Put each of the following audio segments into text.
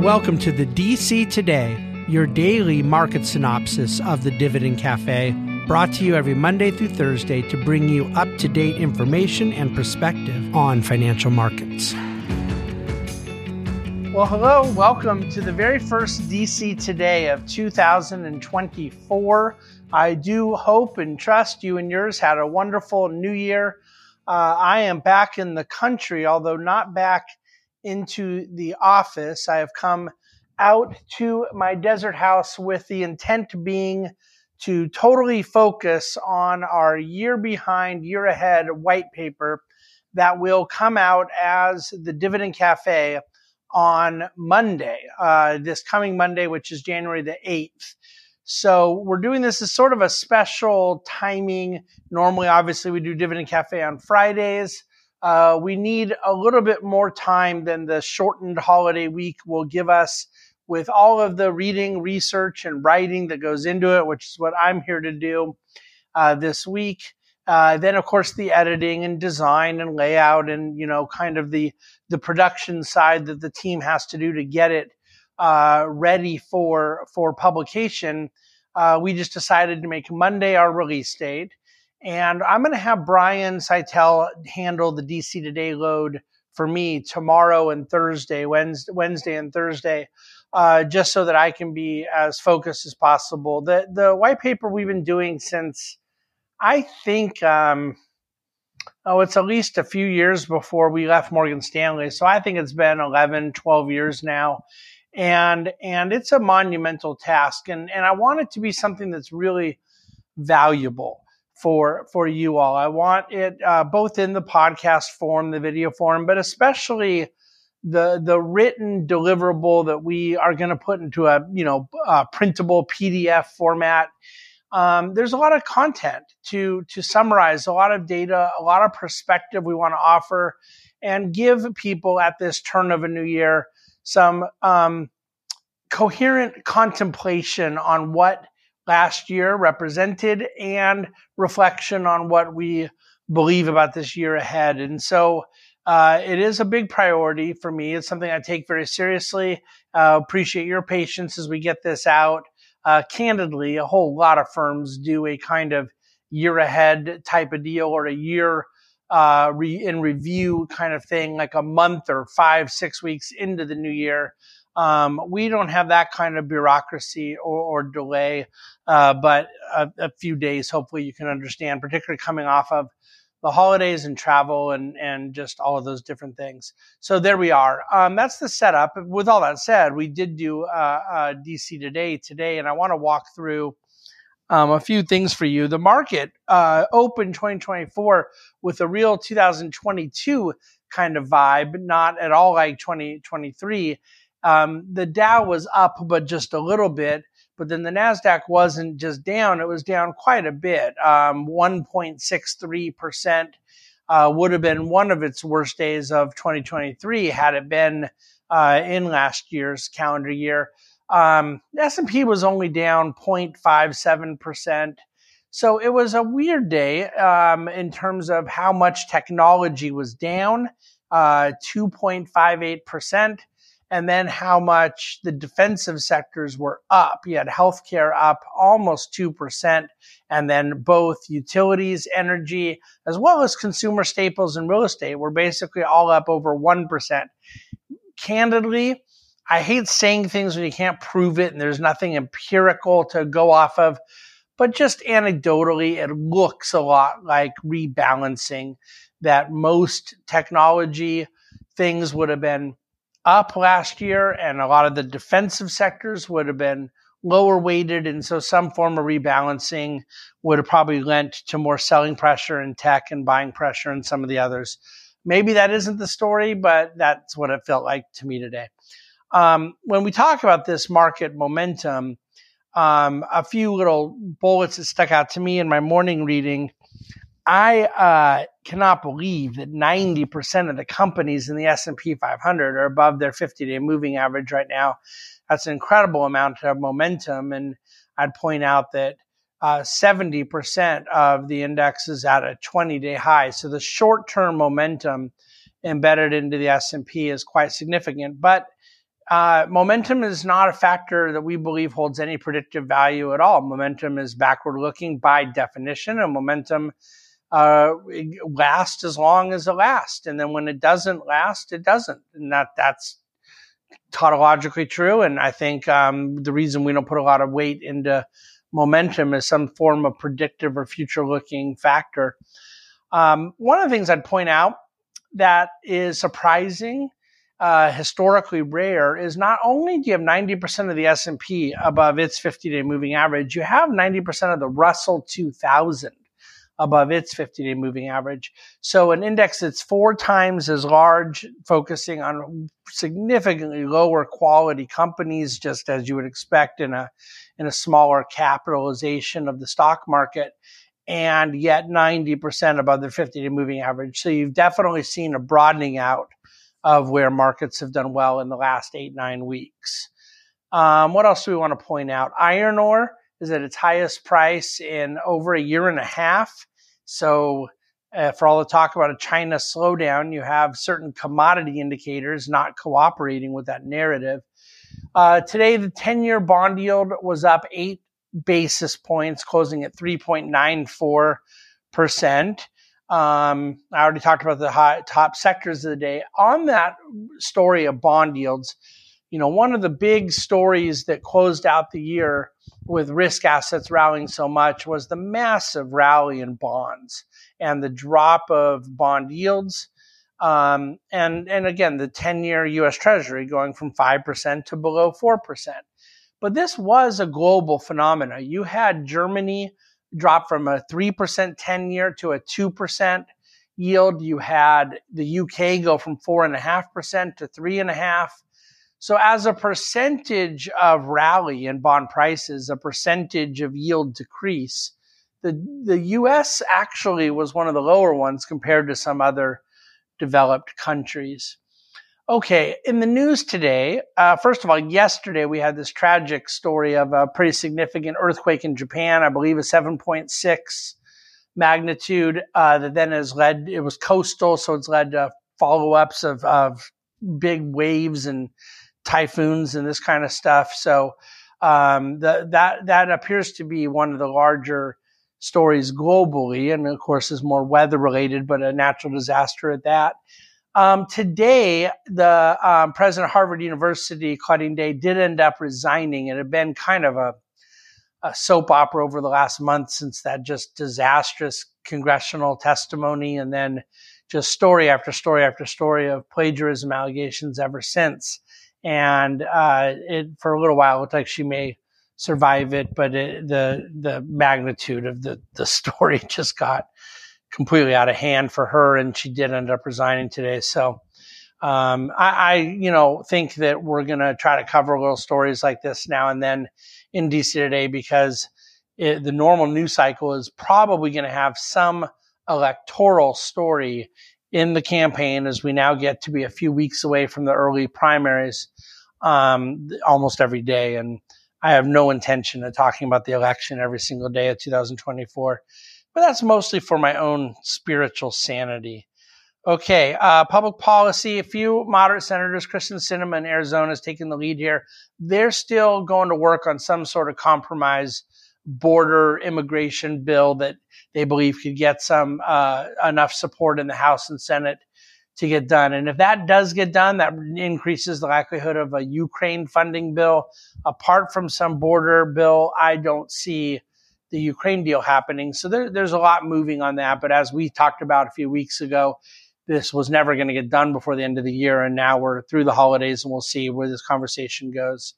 Welcome to the DC Today, your daily market synopsis of the Dividend Cafe, brought to you every Monday through Thursday to bring you up to date information and perspective on financial markets. Well, hello, welcome to the very first DC Today of 2024. I do hope and trust you and yours had a wonderful new year. Uh, I am back in the country, although not back into the office. I have come out to my desert house with the intent being to totally focus on our year behind, year ahead white paper that will come out as the Dividend Cafe on Monday, uh, this coming Monday, which is January the 8th. So we're doing this as sort of a special timing. Normally, obviously, we do Dividend Cafe on Fridays. Uh, we need a little bit more time than the shortened holiday week will give us with all of the reading, research, and writing that goes into it, which is what I'm here to do uh, this week. Uh, then, of course, the editing and design and layout, and you know, kind of the the production side that the team has to do to get it uh, ready for for publication. Uh, we just decided to make Monday our release date. And I'm going to have Brian Szytel handle the DC Today load for me tomorrow and Thursday, Wednesday, Wednesday and Thursday, uh, just so that I can be as focused as possible. The the white paper we've been doing since I think um, oh it's at least a few years before we left Morgan Stanley. So I think it's been 11, 12 years now. And and it's a monumental task and and I want it to be something that's really valuable for for you all. I want it uh, both in the podcast form, the video form, but especially the the written deliverable that we are going to put into a you know a printable PDF format. Um, there's a lot of content to to summarize, a lot of data, a lot of perspective we want to offer, and give people at this turn of a new year some um, coherent contemplation on what last year represented and reflection on what we believe about this year ahead. And so uh, it is a big priority for me. It's something I take very seriously. Uh, appreciate your patience as we get this out. Uh, candidly, a whole lot of firms do a kind of year ahead type of deal or a year uh, re- in review kind of thing, like a month or five, six weeks into the new year. Um, we don't have that kind of bureaucracy or, or delay, uh, but a, a, few days, hopefully, you can understand, particularly coming off of the holidays and travel and, and just all of those different things. So there we are. Um, that's the setup. With all that said, we did do uh, uh, DC today today, and I want to walk through um, a few things for you. The market uh, opened 2024 with a real 2022 kind of vibe, not at all like 2023. Um, the Dow was up, but just a little bit. But then the Nasdaq wasn't just down; it was down quite a bit. Um, 1.63 percent uh, would have been one of its worst days of 2023 had it been uh, in last year's calendar year. Um, S&P was only down 0.57 percent. So it was a weird day um, in terms of how much technology was down, uh, 2.58 percent and then how much the defensive sectors were up. You had healthcare up almost 2%, and then both utilities, energy, as well as consumer staples and real estate were basically all up over 1%. Candidly, I hate saying things when you can't prove it and there's nothing empirical to go off of, but just anecdotally, it looks a lot like rebalancing that most technology things would have been up last year, and a lot of the defensive sectors would have been lower weighted. And so some form of rebalancing would have probably lent to more selling pressure in tech and buying pressure in some of the others. Maybe that isn't the story, but that's what it felt like to me today. Um, when we talk about this market momentum, um, a few little bullets that stuck out to me in my morning reading I uh, cannot believe that 90% of the companies in the S&P 500 are above their 50-day moving average right now. That's an incredible amount of momentum. And I'd point out that uh, 70% of the index is at a 20-day high. So the short-term momentum embedded into the S&P is quite significant. But Uh, momentum is not a factor that we believe holds any predictive value at all. Momentum is backward looking by definition, and momentum uh, lasts as long as it lasts. And then when it doesn't last, it doesn't. And that that's tautologically true. And I think um, the reason we don't put a lot of weight into momentum is some form of predictive or future looking factor. Um, one of the things I'd point out that is surprising, uh, historically rare, is not only do you have 90% of the S&P above its 50-day moving average, you have 90% of the Russell 2000 above its 50 day moving average. So an index that's four times as large, focusing on significantly lower quality companies, just as you would expect in a, in a smaller capitalization of the stock market. And yet 90% above the 50 day moving average. So you've definitely seen a broadening out of where markets have done well in the last eight, nine weeks. Um, what else do we want to point out? Iron ore is at its highest price in over a year and a half. So, uh, for all the talk about a China slowdown, you have certain commodity indicators not cooperating with that narrative. Uh, today, the 10 year bond yield was up eight basis points, closing at 3.94%. Um, I already talked about the high, top sectors of the day. On that story of bond yields, you know, one of the big stories that closed out the year with risk assets rallying so much was the massive rally in bonds and the drop of bond yields. Um, and, and again, the 10 year US Treasury going from 5% to below 4%. But this was a global phenomenon. You had Germany drop from a 3% 10 year to a 2% yield. You had the UK go from 4.5% to 3.5%. So as a percentage of rally in bond prices, a percentage of yield decrease, the, the US actually was one of the lower ones compared to some other developed countries. Okay, in the news today, uh, first of all, yesterday we had this tragic story of a pretty significant earthquake in Japan, I believe a 7.6 magnitude uh, that then has led, it was coastal, so it's led to follow ups of, of big waves and typhoons and this kind of stuff. So um, the, that that appears to be one of the larger stories globally, and of course is more weather related, but a natural disaster at that. Um, today, the um, president of Harvard University, Claudine Gay, did end up resigning. It had been kind of a, a soap opera over the last month since that just disastrous congressional testimony, and then just story after story after story of plagiarism allegations ever since and uh, it for a little while it looked like she may survive it, but it, the the magnitude of the the story just got completely out of hand for her, and she did end up resigning today. So. Um, I, I, you know, think that we're to try to cover little stories like this now and then in DC today because it, the normal news cycle is probably going to have some electoral story in the campaign as we now get to be a few weeks away from the early primaries um, almost every day. And I have no intention of talking about the election every single day of 2024, but that's mostly for my own spiritual sanity. Okay, uh, public policy. A few moderate senators, Kyrsten Sinema in Arizona, is taking the lead here. They're still going to work on some sort of compromise border immigration bill that they believe could get some uh, enough support in the House and Senate to get done. And if that does get done, that increases the likelihood of a Ukraine funding bill. Apart from some border bill, I don't see the Ukraine deal happening. So there, there's a lot moving on that. But as we talked about a few weeks ago, this was never going to get done before the end of the year. And now we're through the holidays and we'll see where this conversation goes.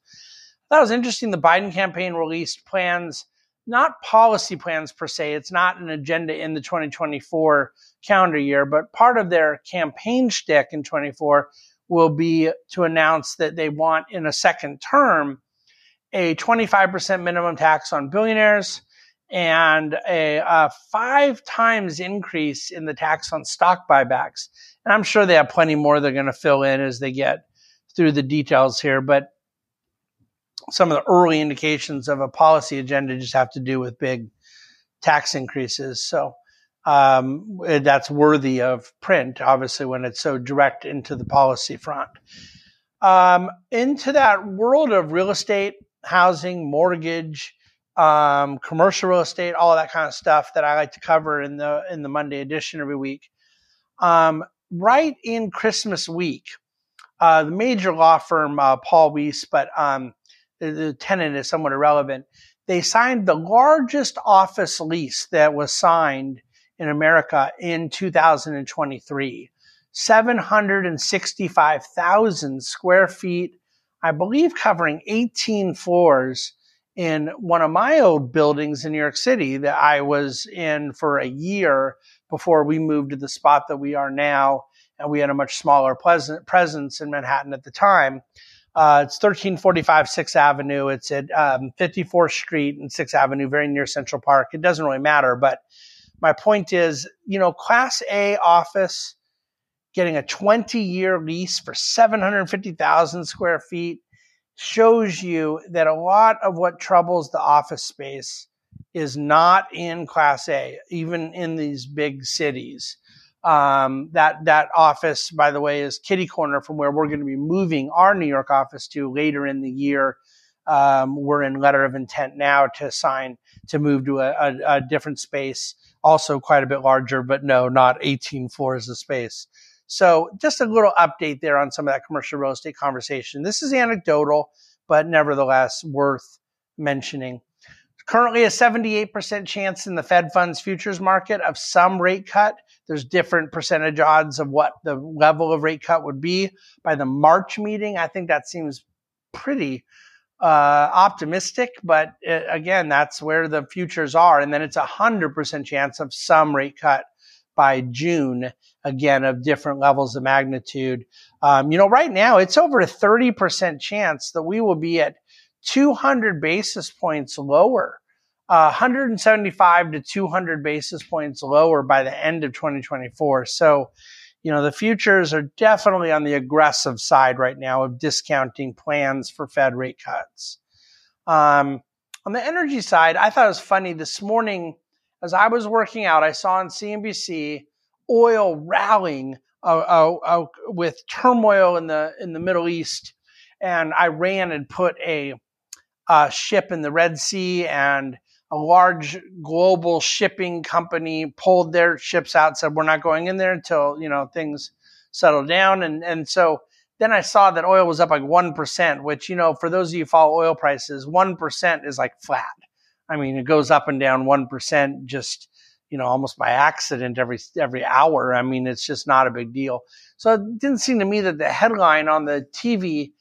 That was interesting. The Biden campaign released plans not policy plans per se. It's not an agenda in the 2024 calendar year, but part of their campaign shtick in 24 will be to announce that they want in a second term a 25% minimum tax on billionaires and a, a, five times increase in the tax on stock buybacks. And I'm sure they have plenty more they're going to fill in as they get through the details here. But some of the early indications of a policy agenda just have to do with big tax increases. So um, that's worthy of print, obviously, when it's so direct into the policy front. um, into that world of real estate, housing, mortgage, um, commercial real estate, all that kind of stuff that I like to cover in the in the Monday edition every week. Um, right in Christmas week, uh, the major law firm uh, Paul Weiss, but um, the, tenant is somewhat irrelevant. They signed the largest office lease that was signed in America in 2023. 765,000 square feet, I believe covering 18 floors in one of my old buildings in New York City that I was in for a year before we moved to the spot that we are now. And we had a much smaller presence in Manhattan at the time. Uh, it's 1345 6th Avenue. It's at um, 54th Street and 6th Avenue, very near Central Park. It doesn't really matter. But my point is, you know, Class A office getting a 20 year lease for 750,000 square feet shows you that a lot of what troubles the office space is not in Class A, even in these big cities. Um, that that office, by the way, is kitty corner from where we're going to be moving our New York office to later in the year. Um, we're in letter of intent now to sign to move to a, a, a, different space, also quite a bit larger, but no, not 18 floors of space. So just a little update there on some of that commercial real estate conversation. This is anecdotal, but nevertheless worth mentioning. Currently, a 78% chance in the Fed funds futures market of some rate cut. There's different percentage odds of what the level of rate cut would be by the March meeting. I think that seems pretty uh, optimistic, but it, uh, again, that's where the futures are. And then it's a 100% chance of some rate cut by June, again, of different levels of magnitude. Um, you know, right now it's over a 30% chance that we will be at 200 basis points lower, uh, 175 to 200 basis points lower by the end of 2024. So, you know, the futures are definitely on the aggressive side right now of discounting plans for Fed rate cuts. Um, on the energy side, I thought it was funny this morning as I was working out, I saw on CNBC oil rallying uh, uh, uh, with turmoil in the in the Middle East, and Iran had put a, a ship in the Red Sea, and a large global shipping company pulled their ships out, said we're not going in there until you know things settle down, and and so then I saw that oil was up like one percent, which you know for those of you follow oil prices, one percent is like flat. I mean, it goes up and down 1% just, you know, almost by accident every, every hour. I mean, it's just not a big deal. So it didn't seem to me that the headline on the TV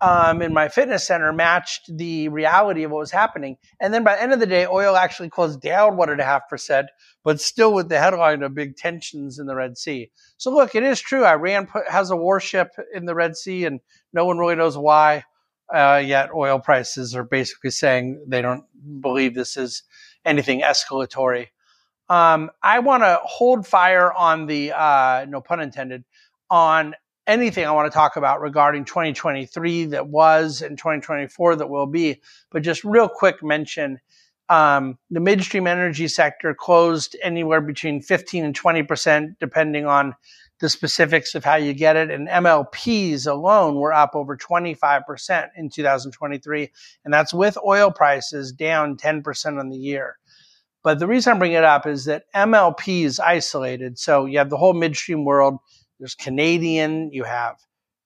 um, in my fitness center matched the reality of what was happening. And then by the end of the day, oil actually closed down one and a half percent, but still with the headline of big tensions in the Red Sea. So look, it is true. Iran has a warship in the Red Sea, and no one really knows why. Uh, yet oil prices are basically saying they don't believe this is anything escalatory. Um, I want to hold fire on the, uh, no pun intended, on anything I want to talk about regarding 2023 that was and 2024 that will be. But just real quick mention um, the midstream energy sector closed anywhere between 15 and 20 percent, depending on the specifics of how you get it. And MLPs alone were up over 25% in 2023. And that's with oil prices down 10% on the year. But the reason I bring it up is that MLPs is isolated. So you have the whole midstream world. There's Canadian, you have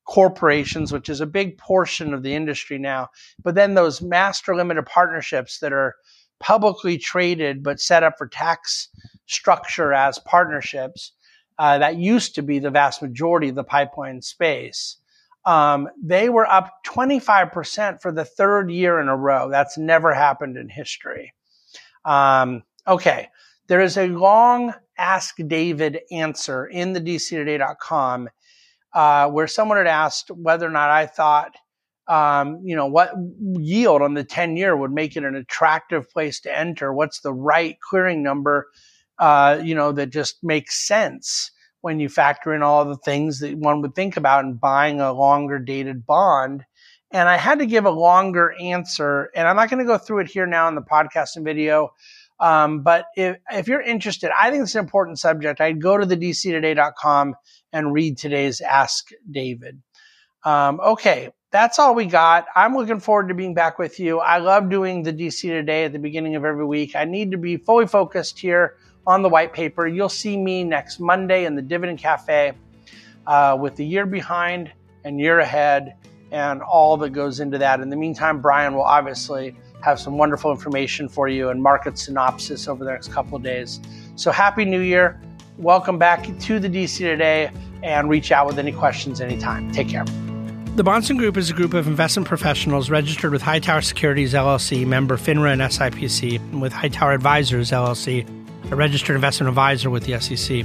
corporations, which is a big portion of the industry now. But then those master limited partnerships that are publicly traded but set up for tax structure as partnerships uh, that used to be the vast majority of the pipeline space. Um, they were up 25% for the third year in a row. That's never happened in history. Um, okay. There is a long Ask David answer in the dctoday.com uh, where someone had asked whether or not I thought, um, you know, what yield on the 10 year would make it an attractive place to enter. What's the right clearing number uh, you know, that just makes sense when you factor in all the things that one would think about in buying a longer dated bond. And I had to give a longer answer, and I'm not going to go through it here now in the podcast and video. Um, but if, if you're interested, I think it's an important subject. I'd go to the dctoday.com and read today's Ask David. Um, okay, that's all we got. I'm looking forward to being back with you. I love doing the DC today at the beginning of every week. I need to be fully focused here on the white paper. You'll see me next Monday in the Dividend Cafe uh, with the year behind and year ahead and all that goes into that. In the meantime, Brian will obviously have some wonderful information for you and market synopsis over the next couple of days. So, Happy New Year. Welcome back to the DC today and reach out with any questions anytime. Take care. The Bahnsen Group is a group of investment professionals registered with Hightower Securities LLC, member FINRA and SIPC, and with Hightower Advisors LLC, a registered investment advisor with the SEC.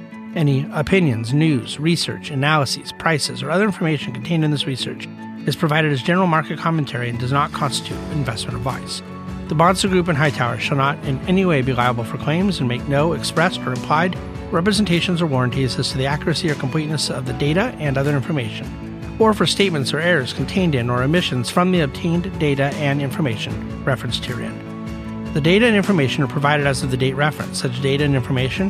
any opinions, news, research, analyses, prices, or other information contained in this research is provided as general market commentary and does not constitute investment advice. The Bahnsen Group and Hightower shall not in any way be liable for claims and make no expressed or implied representations or warranties as to the accuracy or completeness of the data and other information, or for statements or errors contained in or omissions from the obtained data and information referenced herein. The data and information are provided as of the date referenced. Such data and information